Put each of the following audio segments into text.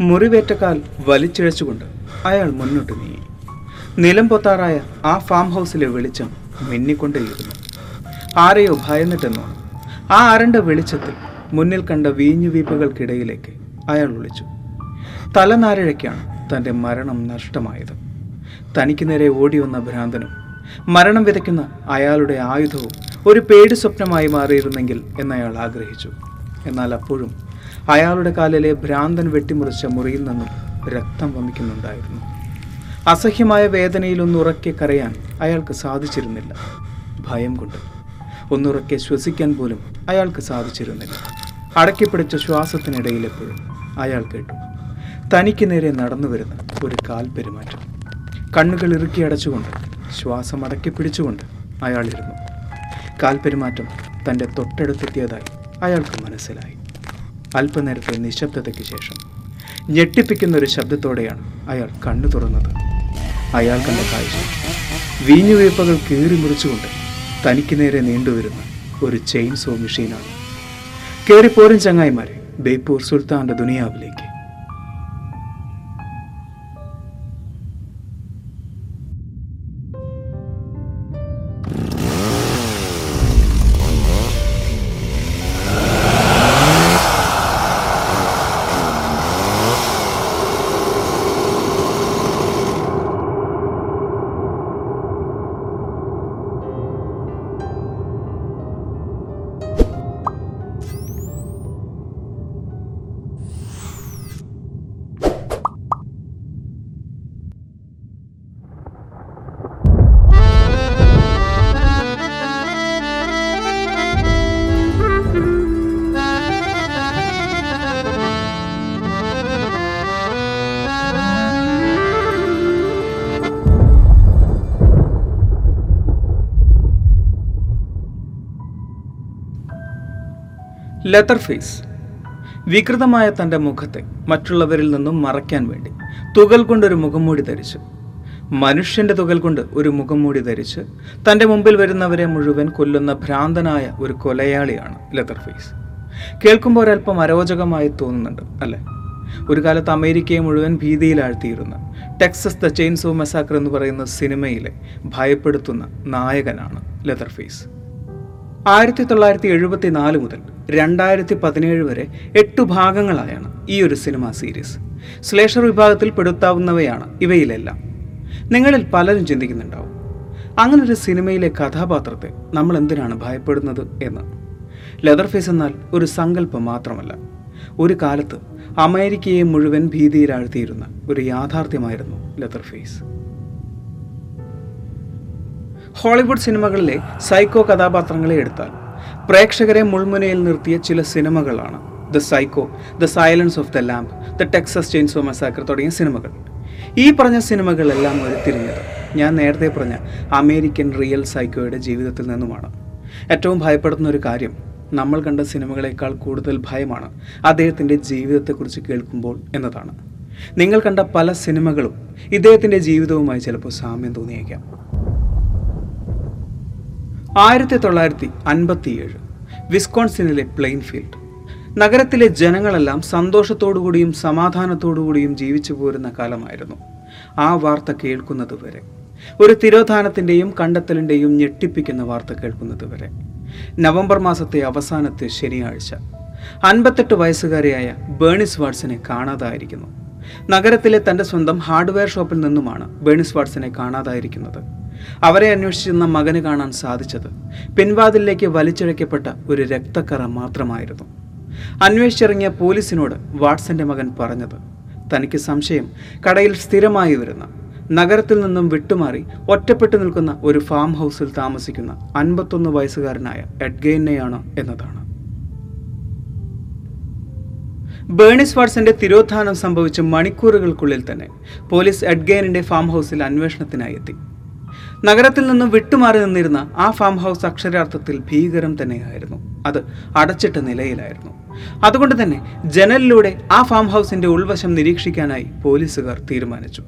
മുറിവേറ്റക്കാൽ വലിച്ചിഴച്ചുകൊണ്ട് അയാൾ മുന്നോട്ട് നീങ്ങി. നിലം പൊത്താറായ ആ ഫാം ഹൗസിലെ വെളിച്ചം മിന്നിക്കൊണ്ടേയിരുന്നു. ആരെയോ ഭയന്നിട്ടെന്നോ. ആ അരണ്ട വെളിച്ചത്തിൽ മുന്നിൽ കണ്ട വീഞ്ഞുവീപ്പുകൾക്കിടയിലേക്ക് അയാൾ വിളിച്ചു തലനാരിഴയ്ക്കാണ് തന്റെ മരണം നഷ്ടമായത്. തനിക്ക് നേരെ ഓടി വന്ന ഭ്രാന്തനും മരണം വിതയ്ക്കുന്ന അയാളുടെ ആയുധവും ഒരു പേടി സ്വപ്നമായി മാറിയിരുന്നെങ്കിൽ എന്നയാൾ ആഗ്രഹിച്ചു. എന്നാൽ അപ്പോഴും അയാളുടെ കാലിലെ ഭ്രാന്തൻ വെട്ടിമുറിച്ച മുറിയിൽ നിന്നും രക്തം വമിക്കുന്നുണ്ടായിരുന്നു. അസഹ്യമായ വേദനയിൽ ഒന്നുറക്കെ കരയാൻ അയാൾക്ക് സാധിച്ചിരുന്നില്ല. ഭയം കൊണ്ട്. ഒന്നുറക്കെ ശ്വസിക്കാൻ പോലും അയാൾക്ക് സാധിച്ചിരുന്നില്ല. അടക്കിപ്പിടിച്ച ശ്വാസത്തിനിടയിലെപ്പോഴും അയാൾ കേട്ടു. തനിക്ക് നേരെ നടന്നു വരുന്ന ഒരു കാൽ പെരുമാറ്റം. കണ്ണുകൾ ഇറുക്കി അടച്ചുകൊണ്ട് ശ്വാസം അടക്കി പിടിച്ചുകൊണ്ട് അയാൾ ഇരുന്നു. കാൽ പെരുമാറ്റം തന്റെ തൊട്ടടുത്തെത്തിയതായി അയാൾക്ക് മനസ്സിലായി. അല്പനേരത്തെ നിശബ്ദതയ്ക്ക് ശേഷം ഞെട്ടിപ്പിക്കുന്ന ഒരു ശബ്ദത്തോടെയാണ് അയാൾ കണ്ണു തുറന്നത്. അയാൾ കണ്ട കാഴ്ച വീഞ്ഞുവേപ്പകൾ കീറി മുറിച്ചുകൊണ്ട് തനിക്ക് നേരെ നീണ്ടുവരുന്ന ഒരു ചെയിൻ സോ മെഷീനാണ് കയറിപ്പോരും ചങ്ങായിമാരെ ബേപ്പൂർ സുൽത്താന്റെ ദുനിയാവിലേക്ക്. ലെതർ ഫേസ് വികൃതമായ തന്റെ മുഖത്തെ മറ്റുള്ളവരിൽ നിന്നും മറയ്ക്കാൻ വേണ്ടി തുകൽ കൊണ്ടൊരു മുഖംമൂടി ധരിച്ചു. മനുഷ്യന്റെ തുകൽ കൊണ്ട് ഒരു മുഖംമൂടി ധരിച്ച് തന്റെ മുമ്പിൽ വരുന്നവരെ മുഴുവൻ കൊല്ലുന്ന ഭ്രാന്തനായ ഒരു കൊലയാളിയാണ് ലെതർ ഫേസ് കേൾക്കുമ്പോൾ ഒരല്പം അരോചകമായി തോന്നുന്നുണ്ട് അല്ലേ? ഒരു കാലത്ത് അമേരിക്കയെ മുഴുവൻ ഭീതിയിലാഴ്ത്തിയിരുന്ന ടെക്സസ് ദ ചെയിൻസോ മെസാക്കർ എന്ന് പറയുന്ന സിനിമയിലെ ഭയപ്പെടുത്തുന്ന നായകനാണ് ലെതർ ഫേസ് ആയിരത്തി തൊള്ളായിരത്തി എഴുപത്തി നാല് മുതൽ രണ്ടായിരത്തി പതിനേഴ് വരെ എട്ടു ഭാഗങ്ങളായാണ് ഈ ഒരു സിനിമ സീരീസ്. സ്ലേഷർ വിഭാഗത്തിൽ പെടുത്താവുന്നവയാണ് ഇവയിലെല്ലാം. നിങ്ങളിൽ പലരും ചിന്തിക്കുന്നുണ്ടാവും അങ്ങനെ ഒരു സിനിമയിലെ കഥാപാത്രത്തെ നമ്മൾ എന്തിനാണ് ഭയപ്പെടുന്നത് എന്ന്. ലെതർ ഫേസ് എന്നാൽ ഒരു സങ്കല്പം മാത്രമല്ല ഒരു കാലത്ത് അമേരിക്കയെ മുഴുവൻ ഭീതിയിലാഴ്ത്തിയിരുന്ന ഒരു യാഥാർത്ഥ്യമായിരുന്നു ലെതർ ഫേസ്. ഹോളിവുഡ് സിനിമകളിലെ സൈക്കോ കഥാപാത്രങ്ങളെ എടുത്താൽ പ്രേക്ഷകരെ മുൾമുനയിൽ നിർത്തിയ ചില സിനിമകളാണ്. The psycho the silence of the lamb the Texas chainsaw massacre തുടങ്ങിയ സിനിമകൾ. ഈ പറഞ്ഞ സിനിമകളെല്ലാം ഉരുത്തിരിഞ്ഞത് ഞാൻ നേരത്തെ പറഞ്ഞ അമേരിക്കൻ റിയൽ സൈക്കോയുടെ ജീവിതത്തിൽ നിന്നുമാണ്. ഏറ്റവും ഭയപ്പെടുന്ന ഒരു കാര്യം നമ്മൾ കണ്ട സിനിമകളേക്കാൾ കൂടുതൽ ഭയമാണ് അദ്ദേഹത്തിന്റെ ജീവിതത്തെക്കുറിച്ച് കേൾക്കുമ്പോൾ എന്നതാണ്. നിങ്ങൾ കണ്ട പല സിനിമകളും ഇദ്ദേഹത്തിന്റെ ജീവിതവുമായി ചിലപ്പോൾ സാമ്യം തോന്നിയേക്കാം. ആയിരത്തി തൊള്ളായിരത്തി അൻപത്തിയേഴ് വിസ്കോൺസിനിലെ പ്ലെയിൻഫീൽഡ്. നഗരത്തിലെ ജനങ്ങളെല്ലാം സന്തോഷത്തോടുകൂടിയും സമാധാനത്തോടുകൂടിയും ജീവിച്ചു പോരുന്ന കാലമായിരുന്നു. ആ വാർത്ത കേൾക്കുന്നതുവരെ ഒരു തിരോധാനത്തിന്റെയും കണ്ടെത്തലിന്റെയും ഞെട്ടിപ്പിക്കുന്ന വാർത്ത കേൾക്കുന്നതുവരെ. നവംബർ മാസത്തെ അവസാനത്തെ ശനിയാഴ്ച അൻപത്തെട്ട് വയസ്സുകാരിയായ ബേണിസ് വാട്സിനെ കാണാതായിരിക്കുന്നു. നഗരത്തിലെ തന്റെ സ്വന്തം ഹാർഡ്വെയർ ഷോപ്പിൽ നിന്നുമാണ് ബേണിസ് വാട്സിനെ കാണാതായിരിക്കുന്നത്. അവരെ അന്വേഷിച്ചിരുന്ന മകന് കാണാൻ സാധിച്ചത് പിൻവാതിലേക്ക് വലിച്ചഴക്കപ്പെട്ട ഒരു രക്തക്കറ മാത്രമായിരുന്നു. അന്വേഷിച്ചിറങ്ങിയ പോലീസിനോട് വാട്സന്റെ മകൻ പറഞ്ഞത് തനിക്ക് സംശയം കടയിൽ സ്ഥിരമായി വരുന്ന നഗരത്തിൽ നിന്നും വിട്ടുമാറി ഒറ്റപ്പെട്ടു നിൽക്കുന്ന ഒരു ഫാം ഹൗസിൽ താമസിക്കുന്ന അൻപത്തൊന്ന് വയസ്സുകാരനായ എഡ്ഗെയിനെയാണ് എന്നതാണ്. ബേണിസ് വാട്സന്റെ തിരോധാനം സംഭവിച്ച മണിക്കൂറുകൾക്കുള്ളിൽ തന്നെ പോലീസ് എഡ്ഗെയിനിന്റെ ഫാം ഹൗസിൽ അന്വേഷണത്തിനായി എത്തി. നഗരത്തിൽ നിന്നും വിട്ടുമാറി നിന്നിരുന്ന ആ ഫാം ഹൗസ് അക്ഷരാർത്ഥത്തിൽ ഭീകരം തന്നെയായിരുന്നു. അത് അടച്ചിട്ട നിലയിലായിരുന്നു. അതുകൊണ്ട് തന്നെ ജനലിലൂടെ ആ ഫാം ഹൗസിന്റെ ഉൾവശം നിരീക്ഷിക്കാനായി പോലീസുകാർ തീരുമാനിച്ചു.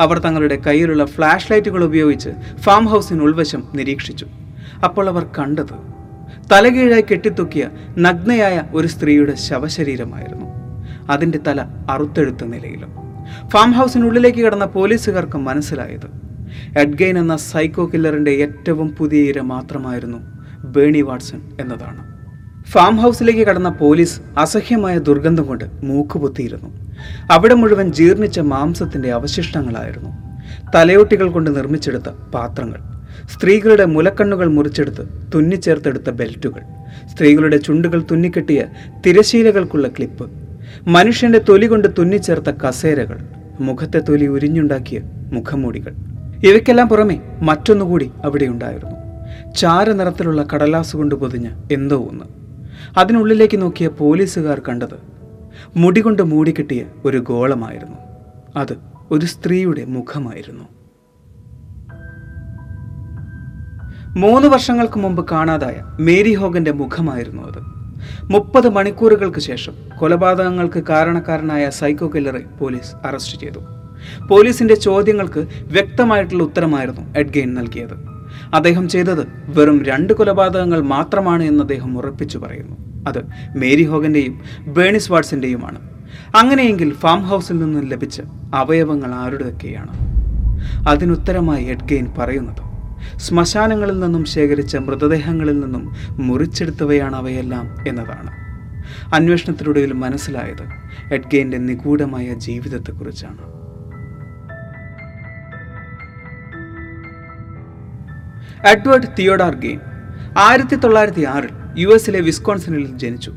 അവർ തങ്ങളുടെ കയ്യിലുള്ള ഫ്ലാഷ് ലൈറ്റുകൾ ഉപയോഗിച്ച് ഫാം ഹൗസിന് ഉൾവശം നിരീക്ഷിച്ചു. അപ്പോൾ അവർ കണ്ടത് തലകീഴായി കെട്ടിത്തൂക്കിയ നഗ്നയായ ഒരു സ്ത്രീയുടെ ശവശരീരമായിരുന്നു. അതിന്റെ തല അറുത്തെടുത്ത നിലയിലും. ഫാം ഹൗസിനുള്ളിലേക്ക് കടന്ന പോലീസുകാർക്ക് മനസ്സിലായത് എഡ്ഗെയിൻ എന്ന സൈക്കോ കില്ലറിന്റെ ഏറ്റവും പുതിയ ഇര മാത്രമായിരുന്നു ബേണി വാട്സൺ എന്നതാണ്. ഫാം ഹൗസിലേക്ക് കടന്ന പോലീസ് അസഹ്യമായ ദുർഗന്ധം കൊണ്ട് മൂക്കുപൊത്തിയിരുന്നു. അവിടെ മുഴുവൻ ജീർണിച്ച മാംസത്തിന്റെ അവശിഷ്ടങ്ങളായിരുന്നു. തലയോട്ടികൾ കൊണ്ട് നിർമ്മിച്ചെടുത്ത പാത്രങ്ങൾ സ്ത്രീകളുടെ മുലക്കണ്ണുകൾ മുറിച്ചെടുത്ത് തുന്നിച്ചേർത്തെടുത്ത ബെൽറ്റുകൾ സ്ത്രീകളുടെ ചുണ്ടുകൾ തുന്നിക്കെട്ടിയ തിരശീലകൾക്കുള്ള ക്ലിപ്പ് മനുഷ്യന്റെ തൊലി കൊണ്ട് തുന്നിച്ചേർത്ത കസേരകൾ മുഖത്തെ തൊലി ഉരിഞ്ഞുണ്ടാക്കിയ മുഖംമൂടികൾ. ഇവയ്ക്കെല്ലാം പുറമെ മറ്റൊന്നുകൂടി അവിടെ ഉണ്ടായിരുന്നു. ചാരനിറത്തിലുള്ള കടലാസ് കൊണ്ട് പൊതിഞ്ഞ എന്തോ ഒന്ന്. അതിനുള്ളിലേക്ക് നോക്കിയ പോലീസുകാർ കണ്ടത് മുടി കൊണ്ട് മൂടിക്കിട്ടിയ ഒരു ഗോളമായിരുന്നു. അത് ഒരു സ്ത്രീയുടെ മുഖമായിരുന്നു. മൂന്ന് വർഷങ്ങൾക്ക് മുമ്പ് കാണാതായ മേരി ഹോഗന്റെ മുഖമായിരുന്നു അത്. മുപ്പത് മണിക്കൂറുകൾക്ക് ശേഷം കൊലപാതകങ്ങൾക്ക് കാരണക്കാരനായ സൈക്കോ കില്ലറെ പോലീസ് അറസ്റ്റ് ചെയ്തു. പോലീസിന്റെ ചോദ്യങ്ങൾക്ക് വ്യക്തമായിട്ടുള്ള ഉത്തരമായിരുന്നു എഡ്ഗെയിൻ നൽകിയത്. അദ്ദേഹം ചെയ്തത് വെറും രണ്ട് കൊലപാതകങ്ങൾ മാത്രമാണ് എന്ന് അദ്ദേഹം ഉറപ്പിച്ചു പറയുന്നു. അത് മേരി ഹോഗന്റെയും ബേണിസ് വാട്സിന്റെയുമാണ് അങ്ങനെയെങ്കിൽ ഫാം ഹൗസിൽ നിന്നും ലഭിച്ച അവയവങ്ങൾ ആരുടെയൊക്കെയാണ്? അതിനുത്തരമായി എഡ്ഗെയിൻ പറയുന്നത് ശ്മശാനങ്ങളിൽ നിന്നും ശേഖരിച്ച മൃതദേഹങ്ങളിൽ നിന്നും മുറിച്ചെടുത്തവയാണ് അവയെല്ലാം എന്നതാണ്. അന്വേഷണത്തിലൂടെ മനസ്സിലായത് എഡ്ഗെയിന്റെ നിഗൂഢമായ ജീവിതത്തെക്കുറിച്ചാണ്. എഡ്വേർഡ് തിയോഡാർ ഗെയിൻ ആയിരത്തി തൊള്ളായിരത്തി ആറിൽ യു എസിലെ വിസ്കോൺസിനിൽ ജനിച്ചു.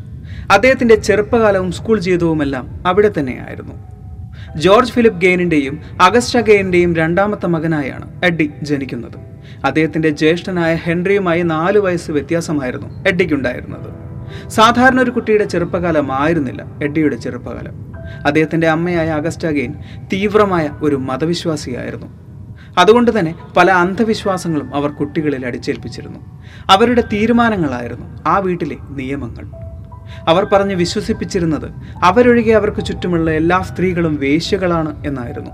അദ്ദേഹത്തിന്റെ ചെറുപ്പകാലവും സ്കൂൾ ജീവിതവുമെല്ലാം അവിടെ തന്നെയായിരുന്നു. ജോർജ് ഫിലിപ്പ് ഗെയിനിന്റെയും അഗസ്റ്റ ഗെയിനിന്റെയും രണ്ടാമത്തെ മകനായാണ് എഡ്ഡി ജനിക്കുന്നത്. അദ്ദേഹത്തിന്റെ ജ്യേഷ്ഠനായ ഹെൻറിയുമായി നാല് വയസ്സ് വ്യത്യാസമായിരുന്നു എഡ്ഡിക്കുണ്ടായിരുന്നത്. സാധാരണ ഒരു കുട്ടിയുടെ ചെറുപ്പകാലമായിരുന്നില്ല എഡ്ഡിയുടെ ചെറുപ്പകാലം. അദ്ദേഹത്തിന്റെ അമ്മയായ അഗസ്റ്റ ഗെയിൻ തീവ്രമായ ഒരു മതവിശ്വാസിയായിരുന്നു. അതുകൊണ്ട് തന്നെ പല അന്ധവിശ്വാസങ്ങളും അവർ കുട്ടികളിൽ അടിച്ചേൽപ്പിച്ചിരുന്നു. അവരുടെ തീരുമാനങ്ങളായിരുന്നു ആ വീട്ടിലെ നിയമങ്ങൾ. അവർ പറഞ്ഞ് വിശ്വസിപ്പിച്ചിരുന്നത് അവരൊഴികെ അവർക്ക് ചുറ്റുമുള്ള എല്ലാ സ്ത്രീകളും വേശ്യകളാണ് എന്നായിരുന്നു.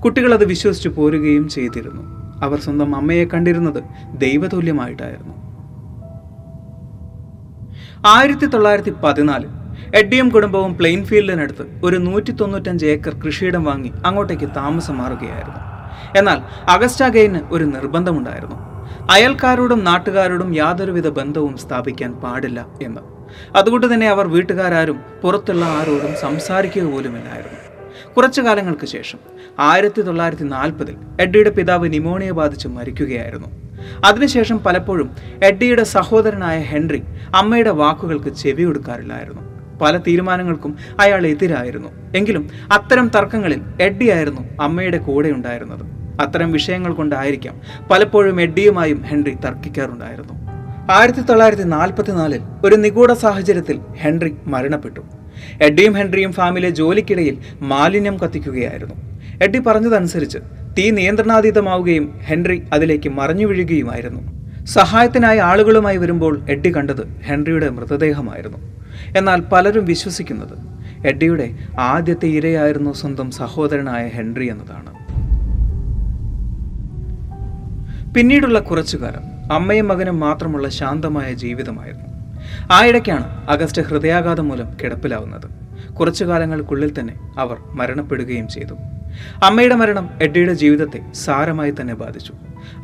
കുട്ടികൾ അത് വിശ്വസിച്ചു പോരുകയും ചെയ്തിരുന്നു. അവർ സ്വന്തം അമ്മയെ കണ്ടിരുന്നത് ദൈവതുല്യമായിട്ടായിരുന്നു. ആയിരത്തി തൊള്ളായിരത്തി പതിനാല് എഡ്ഡിയും കുടുംബവും പ്ലെയിൻഫീൽഡിനടുത്ത് ഒരു നൂറ്റി തൊണ്ണൂറ്റഞ്ച് ഏക്കർ കൃഷിയിടം വാങ്ങി അങ്ങോട്ടേക്ക് താമസം മാറുകയായിരുന്നു എന്നാൽ അഗസ്റ്റ ഗെയിന് ഒരു നിർബന്ധമുണ്ടായിരുന്നു. അയൽക്കാരോടും നാട്ടുകാരോടും യാതൊരുവിധ ബന്ധവും സ്ഥാപിക്കാൻ പാടില്ല എന്ന്. അതുകൊണ്ട് തന്നെ അവർ വീട്ടുകാരും പുറത്തുള്ള ആരോടും സംസാരിക്കുക പോലുമില്ലായിരുന്നു കുറച്ചു കാലങ്ങൾക്ക് ശേഷം ആയിരത്തി തൊള്ളായിരത്തി നാൽപ്പതിൽ എഡ്ഡിയുടെ പിതാവ് നിമോണിയ ബാധിച്ച് മരിക്കുകയായിരുന്നു. അതിനുശേഷം പലപ്പോഴും എഡ്ഡിയുടെ സഹോദരനായ ഹെൻറി അമ്മയുടെ വാക്കുകൾക്ക് ചെവി കൊടുക്കാറില്ലായിരുന്നു. പല തീരുമാനങ്ങൾക്കും അയാൾ എതിരായിരുന്നു. എങ്കിലും അത്തരം തർക്കങ്ങളിൽ എഡ്ഡിയായിരുന്നു അമ്മയുടെ കൂടെ ഉണ്ടായിരുന്നത്. അത്തരം വിഷയങ്ങൾ കൊണ്ടായിരിക്കാം പലപ്പോഴും എഡ്ഡിയുമായും ഹെൻറി തർക്കിക്കാറുണ്ടായിരുന്നു. ആയിരത്തി തൊള്ളായിരത്തി നാൽപ്പത്തിനാലിൽ ഒരു നിഗൂഢ സാഹചര്യത്തിൽ ഹെൻറി മരണപ്പെട്ടു. എഡ്ഡിയും ഹെൻറിയും ഫാമിലെ ജോലിക്കിടയിൽ മാലിന്യം കത്തിക്കുകയായിരുന്നു. എഡ്ഡി പറഞ്ഞതനുസരിച്ച് തീ നിയന്ത്രണാതീതമാവുകയും ഹെൻറി അതിലേക്ക് മറഞ്ഞു വീഴുകയുമായിരുന്നു. സഹായത്തിനായി ആളുകളുമായി വരുമ്പോൾ എഡ്ഡി കണ്ടത് ഹെൻറിയുടെ മൃതദേഹമായിരുന്നു. എന്നാൽ പലരും വിശ്വസിക്കുന്നത് എഡ്ഡിയുടെ ആദ്യത്തെ ഇരയായിരുന്നു സ്വന്തം സഹോദരനായ ഹെൻറി എന്നതാണ്. പിന്നീടുള്ള കുറച്ചുകാലം അമ്മയും മകനും മാത്രമുള്ള ശാന്തമായ ജീവിതമായിരുന്നു. ആ ഇടയ്ക്കാണ് അഗസ്റ്റ് ഹൃദയാഘാതം മൂലം കിടപ്പിലാവുന്നത്. കുറച്ചു കാലങ്ങൾക്കുള്ളിൽ തന്നെ അവർ മരണപ്പെടുകയും ചെയ്തു. അമ്മയുടെ മരണം എഡ്ഡിയുടെ ജീവിതത്തെ സാരമായി തന്നെ ബാധിച്ചു.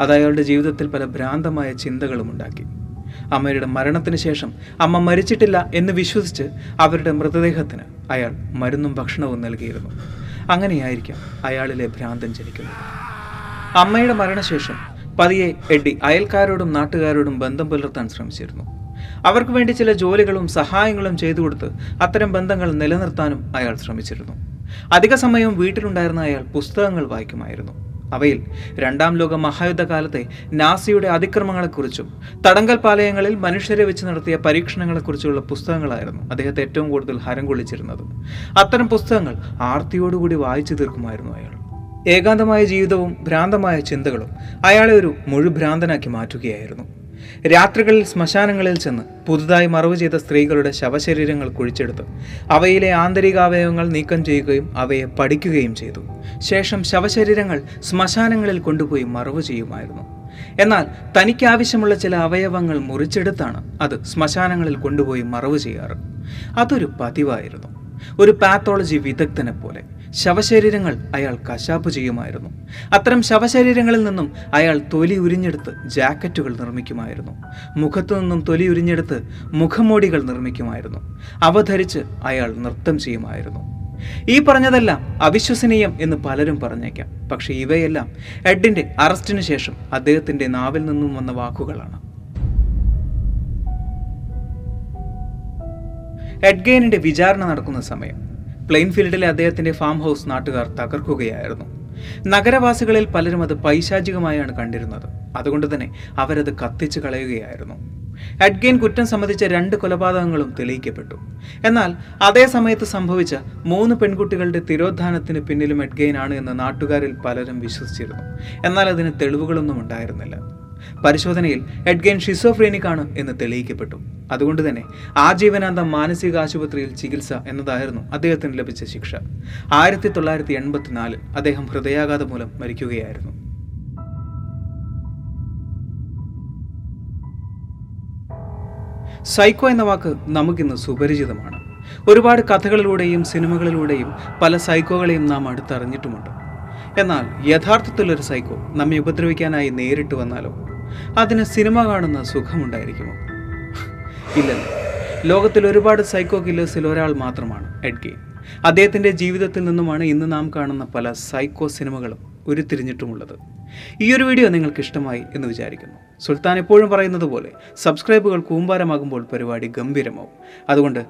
അത് അയാളുടെ ജീവിതത്തിൽ പല ഭ്രാന്തമായ ചിന്തകളും ഉണ്ടാക്കി. അമ്മയുടെ മരണത്തിന് ശേഷം അമ്മ മരിച്ചിട്ടില്ല എന്ന് വിശ്വസിച്ച് അവരുടെ മൃതദേഹത്തിന് അയാൾ മരുന്നും ഭക്ഷണവും നൽകിയിരുന്നു. അങ്ങനെയായിരിക്കാം അയാളിലെ ഭ്രാന്തൻ ജനിക്കുന്നത്. അമ്മയുടെ മരണശേഷം പതിയെ എഡ്ഡി അയൽക്കാരോടും നാട്ടുകാരോടും ബന്ധം പുലർത്താൻ ശ്രമിച്ചിരുന്നു. അവർക്ക് വേണ്ടി ചില ജോലികളും സഹായങ്ങളും ചെയ്തു കൊടുത്ത് അത്തരം ബന്ധങ്ങൾ നിലനിർത്താനും അയാൾ ശ്രമിച്ചിരുന്നു. അധിക സമയം വീട്ടിലുണ്ടായിരുന്ന അയാൾ പുസ്തകങ്ങൾ വായിക്കുമായിരുന്നു. അവയിൽ രണ്ടാം ലോക മഹായുദ്ധകാലത്തെ നാസിയുടെ അതിക്രമങ്ങളെക്കുറിച്ചും തടങ്കൽ പാലയങ്ങളിൽ മനുഷ്യരെ വെച്ച് നടത്തിയ പരീക്ഷണങ്ങളെക്കുറിച്ചുള്ള പുസ്തകങ്ങളായിരുന്നു അദ്ദേഹത്തെ ഏറ്റവും കൂടുതൽ ഹരം കൊള്ളിച്ചിരുന്നത്. അത്തരം പുസ്തകങ്ങൾ ആർത്തിയോടുകൂടി വായിച്ചു തീർക്കുമായിരുന്നു അയാൾ. ഏകാന്തമായ ജീവിതവും ഭ്രാന്തമായ ചിന്തകളും അയാളെ ഒരു മുഴുഭ്രാന്തനാക്കി മാറ്റുകയായിരുന്നു. രാത്രികളിൽ ശ്മശാനങ്ങളിൽ ചെന്ന് പുതുതായി മറവ് ചെയ്ത സ്ത്രീകളുടെ ശവശരീരങ്ങൾ കുഴിച്ചെടുത്ത് അവയിലെ ആന്തരികാവയവങ്ങൾ നീക്കം ചെയ്യുകയും അവയെ പഠിക്കുകയും ചെയ്തു. ശേഷം ശവശരീരങ്ങൾ ശ്മശാനങ്ങളിൽ കൊണ്ടുപോയി മറവ് ചെയ്യുമായിരുന്നു. എന്നാൽ തനിക്ക് ആവശ്യമുള്ള ചില അവയവങ്ങൾ മുറിച്ചെടുത്താണ് അത് ശ്മശാനങ്ങളിൽ കൊണ്ടുപോയി മറവ് ചെയ്യാറ്. അതൊരു പതിവായിരുന്നു. ഒരു പാത്തോളജി വിദഗ്ധനെ പോലെ ശവശരീരങ്ങൾ അയാൾ കശാപ്പ് ചെയ്യുമായിരുന്നു. അത്തരം ശവശരീരങ്ങളിൽ നിന്നും അയാൾ തൊലി ഉരിഞ്ഞെടുത്ത് ജാക്കറ്റുകൾ നിർമ്മിക്കുമായിരുന്നു. മുഖത്തു നിന്നും തൊലി ഉരിഞ്ഞെടുത്ത് മുഖമോടികൾ നിർമ്മിക്കുമായിരുന്നു. അവ ധരിച്ച് അയാൾ നൃത്തം ചെയ്യുമായിരുന്നു. ഈ പറഞ്ഞതെല്ലാം അവിശ്വസനീയം എന്ന് പലരും പറഞ്ഞേക്കാം. പക്ഷേ ഇവയെല്ലാം എഡിന്റെ അറസ്റ്റിന് ശേഷം അദ്ദേഹത്തിന്റെ നാവിൽ നിന്നും വന്ന വാക്കുകളാണ്. എഡ്ഗെയിനിന്റെ വിചാരണ നടക്കുന്ന സമയം. പ്ലെയിൻഫീൽഡിലെ അദ്ദേഹത്തിന്റെ ഫാം ഹൗസ് നാട്ടുകാർ തകർക്കുകയായിരുന്നു. നഗരവാസികളിൽ പലരും അത് പൈശാചികമായാണ് കണ്ടിരുന്നത്. അതുകൊണ്ട് തന്നെ അവരത് കത്തിച്ചു കളയുകയായിരുന്നു. അഡ്ഗെയിൻ കുറ്റം സംബന്ധിച്ച രണ്ട് കൊലപാതകങ്ങളും തെളിയിക്കപ്പെട്ടു. എന്നാൽ അതേ സമയത്ത് സംഭവിച്ച മൂന്ന് പെൺകുട്ടികളുടെ തിരോധാനത്തിന് പിന്നിലും എഡ്ഗെയിൻ ആണ് എന്ന് നാട്ടുകാരിൽ പലരും വിശ്വസിച്ചിരുന്നു. എന്നാൽ അതിന് തെളിവുകളൊന്നും ഉണ്ടായിരുന്നില്ല. പരിശോധനയിൽ എഡ്ഗൻ ഷിസോഫ്രീനിക് ആണ് എന്ന് തെളിയിക്കപ്പെട്ടു. അതുകൊണ്ട് തന്നെ ആജീവനാന്തം മാനസിക ആശുപത്രിയിൽ ചികിത്സ എന്നതായിരുന്നു അദ്ദേഹത്തിന് ലഭിച്ച ശിക്ഷ. ആയിരത്തി തൊള്ളായിരത്തി എൺപത്തിനാലിൽ അദ്ദേഹം ഹൃദയാഘാതം മൂലം മരിക്കുകയായിരുന്നു. സൈക്കോ എന്ന വാക്ക് നമുക്കിന്ന് സുപരിചിതമാണ്. ഒരുപാട് കഥകളിലൂടെയും സിനിമകളിലൂടെയും പല സൈക്കോകളെയും നാം അടുത്തറിഞ്ഞിട്ടുമുണ്ട്. എന്നാൽ യഥാർത്ഥത്തിലൊരു സൈക്കോ നമ്മെ ഉപദ്രവിക്കാനായി നേരിട്ട് വന്നാലോ? അതിന് സിനിമ കാണുന്ന സുഖമുണ്ടായിരിക്കുമോ? ഇല്ല ലോകത്തിൽ ഒരുപാട് സൈക്കോ കില്ലേഴ്സിൽ ഒരാൾ മാത്രമാണ് എഡ്ഗെയിൻ അദ്ദേഹത്തിന്റെ ജീവിതത്തിൽ നിന്നുമാണ് ഇന്ന് നാം കാണുന്ന പല സൈക്കോ സിനിമകളും ഉരുത്തിരിഞ്ഞിട്ടുമുള്ളത്. ഈ ഒരു വീഡിയോ നിങ്ങൾക്ക് ഇഷ്ടമായി എന്ന് വിചാരിക്കുന്നു. സുൽത്താൻ എപ്പോഴും പറയുന്നത് പോലെ സബ്സ്ക്രൈബുകൾ കൂമ്പാരമാകുമ്പോൾ പരിപാടി ഗംഭീരമാവും. അതുകൊണ്ട്